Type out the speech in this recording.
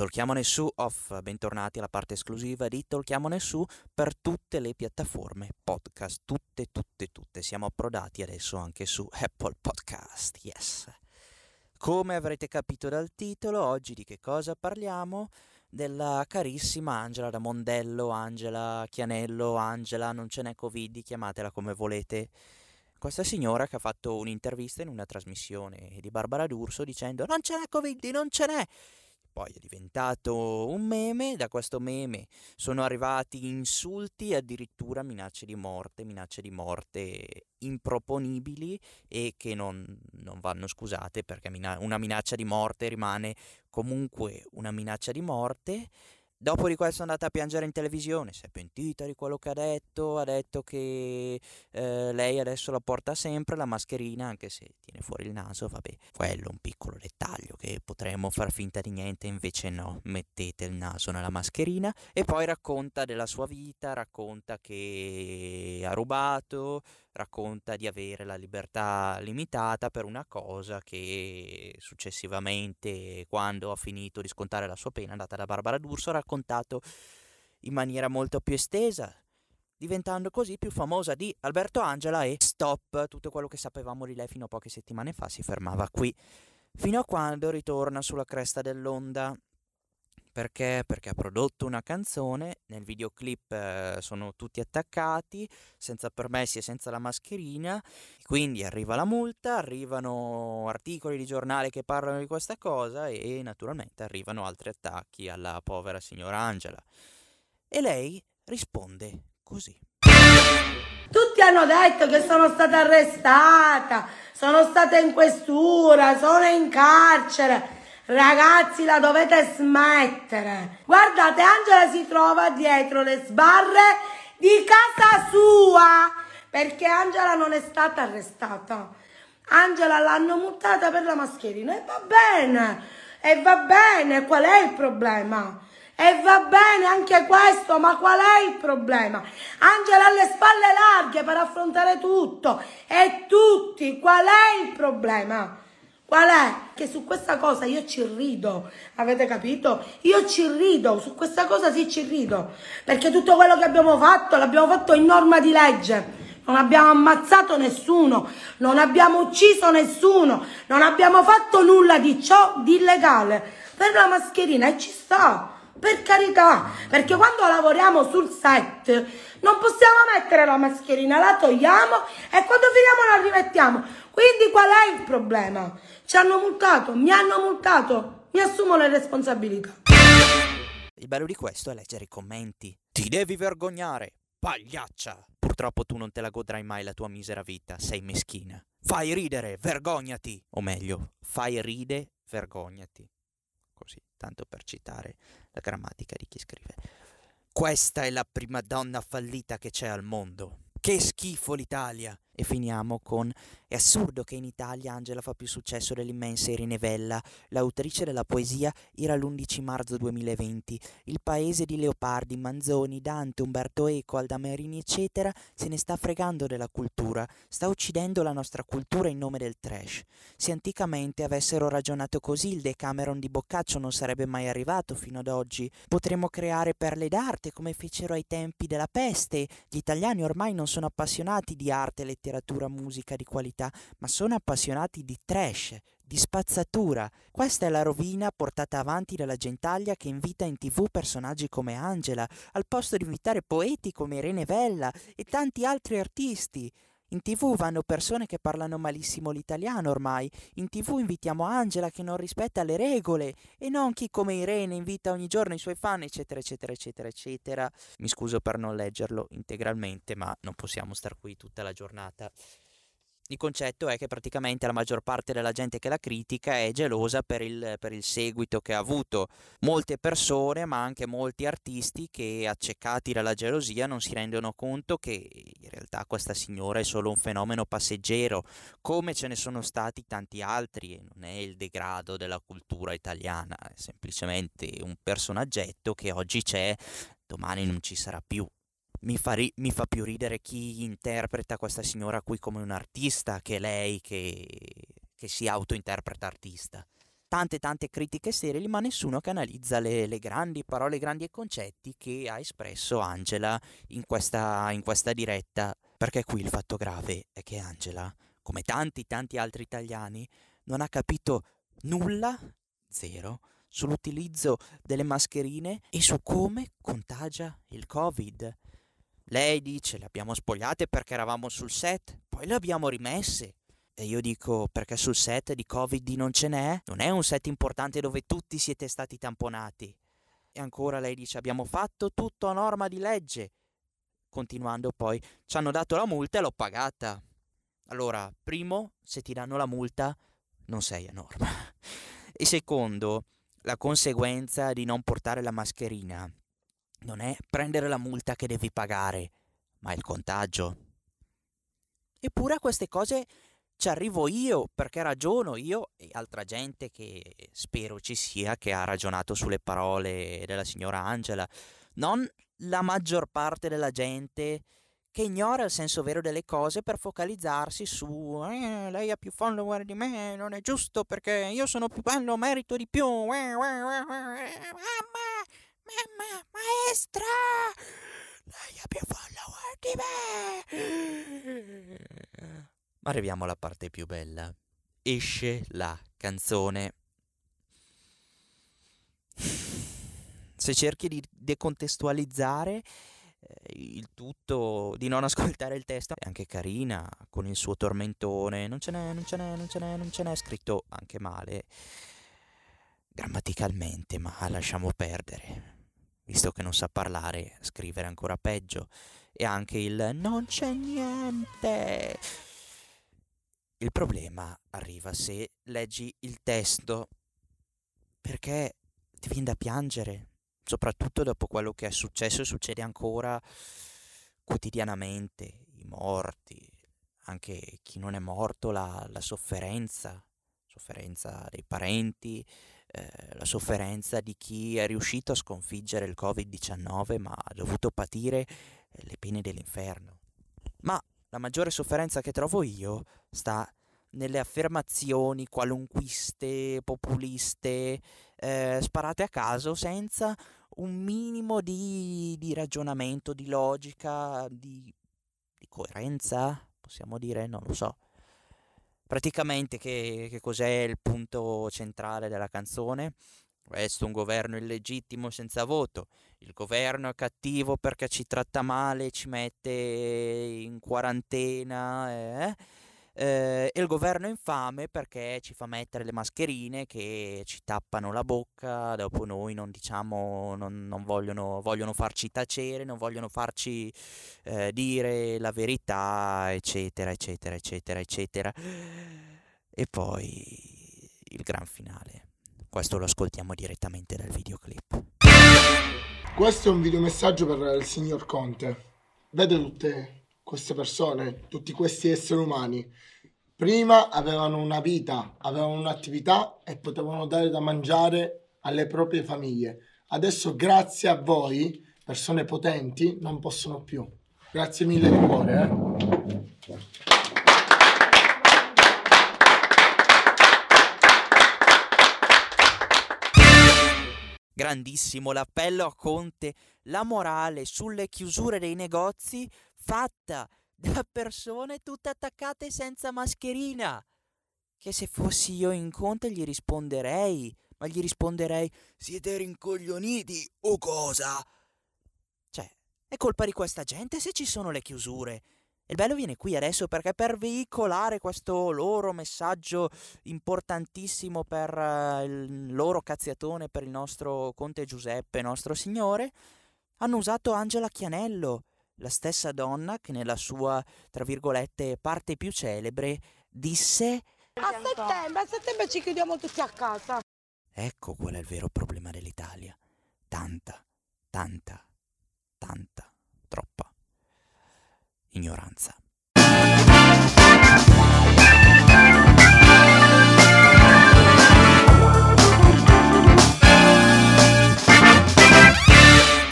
Tolchiamone su off, bentornati alla parte esclusiva di Tolchiamone su per tutte le piattaforme podcast, tutte, tutte, tutte. Siamo approdati adesso anche su Apple Podcast, yes. Come avrete capito dal titolo, oggi di che cosa parliamo? Della carissima Angela da Mondello, Angela Chianello, Angela, non ce n'è Covid, chiamatela come volete. Questa signora che ha fatto un'intervista in una trasmissione di Barbara D'Urso dicendo non ce n'è Covid, non ce n'è poi è diventato un meme, da questo meme sono arrivati insulti e addirittura minacce di morte, minacce di morte improponibili e che non, non vanno scusate perché una minaccia di morte rimane comunque una minaccia di morte Dopo di questo è andata a piangere in televisione, si è pentita di quello che ha detto, ha detto che eh, lei adesso la porta sempre la mascherina, anche se tiene fuori il naso, vabbè, quello è un piccolo dettaglio che potremmo far finta di niente, invece no, mettete il naso nella mascherina. E poi racconta della sua vita, racconta che ha rubato, racconta di avere la libertà limitata per una cosa che successivamente, quando ha finito di scontare la sua pena, andata da Barbara D'Urso, ha raccontato in maniera molto più estesa, diventando così più famosa di Alberto Angela e stop, tutto quello che sapevamo di lei fino a poche settimane fa si fermava qui, fino a quando ritorna sulla cresta dell'onda perché? Perché ha prodotto una canzone, nel videoclip eh, sono tutti attaccati, senza permessi e senza la mascherina, quindi arriva la multa, arrivano articoli di giornale che parlano di questa cosa e naturalmente arrivano altri attacchi alla povera signora Angela. E lei risponde così. Tutti hanno detto che sono stata arrestata, sono stata in questura, sono in carcere. Ragazzi, la dovete smettere. Guardate, Angela si trova dietro le sbarre di casa sua perché Angela non è stata arrestata. Angela l'hanno multata per la mascherina e va bene, e va bene, qual è il problema? E va bene anche questo, ma qual è il problema? Angela ha le spalle larghe per affrontare tutto e tutti, qual è il problema? Qual è? Che su questa cosa io ci rido, avete capito? Io ci rido, su questa cosa sì ci rido, perché tutto quello che abbiamo fatto l'abbiamo fatto in norma di legge. Non abbiamo ammazzato nessuno, non abbiamo ucciso nessuno, non abbiamo fatto nulla di ciò di illegale. Per la mascherina e ci sta, per carità, perché quando lavoriamo sul set non possiamo mettere la mascherina, la togliamo e quando finiamo la rimettiamo. Quindi qual è il problema? Ci hanno multato, mi hanno multato, mi assumo le responsabilità. Il bello di questo è leggere i commenti. Ti devi vergognare, pagliaccia! Purtroppo tu non te la godrai mai la tua misera vita, sei meschina. Fai ridere, vergognati! O meglio, fai ride, vergognati. Così, tanto per citare la grammatica di chi scrive. Questa è la prima donna fallita che c'è al mondo. Che schifo l'Italia! E finiamo con È assurdo che in Italia Angela fa più successo dell'immensa Irene Vella, l'autrice della poesia Era l'11 marzo 2020. Il paese di Leopardi, Manzoni, Dante, Umberto Eco, Aldamerini, eccetera, se ne sta fregando della cultura, sta uccidendo la nostra cultura in nome del trash. Se anticamente avessero ragionato così, il Decameron di Boccaccio non sarebbe mai arrivato fino ad oggi. Potremmo creare perle d'arte come fecero ai tempi della peste. Gli italiani ormai non sono appassionati di arte letteratura letteratura, musica di qualità, ma sono appassionati di trash, di spazzatura. Questa è la rovina portata avanti dalla gentaglia che invita in tv personaggi come Angela, al posto di invitare poeti come Irene Vella e tanti altri artisti. In tv vanno persone che parlano malissimo l'italiano ormai. In tv invitiamo Angela che non rispetta le regole e non chi come Irene invita ogni giorno i suoi fan, eccetera, eccetera, eccetera, eccetera. Mi scuso per non leggerlo integralmente, ma non possiamo star qui tutta la giornata. Il concetto è che praticamente la maggior parte della gente che la critica è gelosa per il, per il, seguito che ha avuto. Molte persone, ma anche molti artisti che accecati dalla gelosia non si rendono conto che in realtà questa signora è solo un fenomeno passeggero, come ce ne sono stati tanti altri e non è il degrado della cultura italiana, è semplicemente un personaggetto che oggi c'è, domani non ci sarà più. Mi fa, ri- mi fa, più ridere chi interpreta questa signora qui come un artista che lei che, che si autointerpreta artista. tante tante critiche sterili, ma nessuno che analizza le, le grandi parole, i grandi concetti che ha espresso Angela in questa, in questa diretta. Perché qui il fatto grave è che Angela, come tanti tanti altri italiani, non ha capito nulla, zero, sull'utilizzo delle mascherine e su come contagia il Covid. Lei dice le abbiamo spogliate perché eravamo sul set, poi le abbiamo rimesse. E io dico perché sul set di Covid non ce n'è? Non è un set importante dove tutti siete stati tamponati. E ancora lei dice abbiamo fatto tutto a norma di legge. Continuando poi ci hanno dato la multa e l'ho pagata. Allora, primo, se ti danno la multa non sei a norma. E secondo, la conseguenza di non portare la mascherina non è prendere la multa che devi pagare, ma il contagio. Eppure a queste cose ci arrivo io perché ragiono io e altra gente che spero ci sia che ha ragionato sulle parole della signora Angela, non la maggior parte della gente che ignora il senso vero delle cose per focalizzarsi su eh, lei ha più follower di me, non è giusto perché io sono più bello, merito di più. Mamma, mamma, maestra, lei ha più follower di me. Ma arriviamo alla parte più bella. Esce la canzone. Se cerchi di decontestualizzare eh, il tutto di non ascoltare il testo è anche carina con il suo tormentone non ce n'è non ce n'è non ce n'è non ce n'è scritto anche male grammaticalmente ma lasciamo perdere visto che non sa parlare scrivere ancora peggio. E anche il non c'è niente il problema arriva se leggi il testo perché ti viene da piangere soprattutto dopo quello che è successo e succede ancora quotidianamente, i morti, anche chi non è morto, la, la sofferenza, sofferenza dei parenti, eh, la sofferenza di chi è riuscito a sconfiggere il Covid-19 ma ha dovuto patire eh, le pene dell'inferno. Ma la maggiore sofferenza che trovo io sta nelle affermazioni qualunquiste, populiste, eh, sparate a caso senza un minimo di, di ragionamento, di logica, di, di, coerenza, possiamo dire, non lo so. Praticamente che, che cos'è il punto centrale della canzone? Questo è un governo illegittimo senza voto. Il governo è cattivo perché ci tratta male, ci mette in quarantena. Eh? Eh, e il governo è infame perché ci fa mettere le mascherine che ci tappano la bocca, dopo noi non diciamo, non, non vogliono, vogliono, farci tacere, non vogliono farci eh, dire la verità, eccetera, eccetera, eccetera, eccetera. E poi il gran finale. Questo lo ascoltiamo direttamente dal videoclip. Questo è un videomessaggio per il signor Conte. Vede tutte queste persone, tutti questi esseri umani, prima avevano una vita, avevano un'attività e potevano dare da mangiare alle proprie famiglie. Adesso, grazie a voi, persone potenti, non possono più. Grazie mille di cuore. Eh. Grandissimo l'appello a Conte, la morale sulle chiusure dei negozi fatta da persone tutte attaccate senza mascherina. Che se fossi io in Conte gli risponderei, ma gli risponderei siete rincoglioniti o cosa? Cioè, è colpa di questa gente se ci sono le chiusure. Il bello viene qui adesso perché per veicolare questo loro messaggio importantissimo per uh, il loro cazziatone, per il nostro Conte Giuseppe, nostro Signore, hanno usato Angela Chianello, la stessa donna che nella sua, tra virgolette, parte più celebre disse A settembre, a settembre ci chiudiamo tutti a casa. Ecco qual è il vero problema dell'Italia. Tanta, tanta, tanta, troppa ignoranza.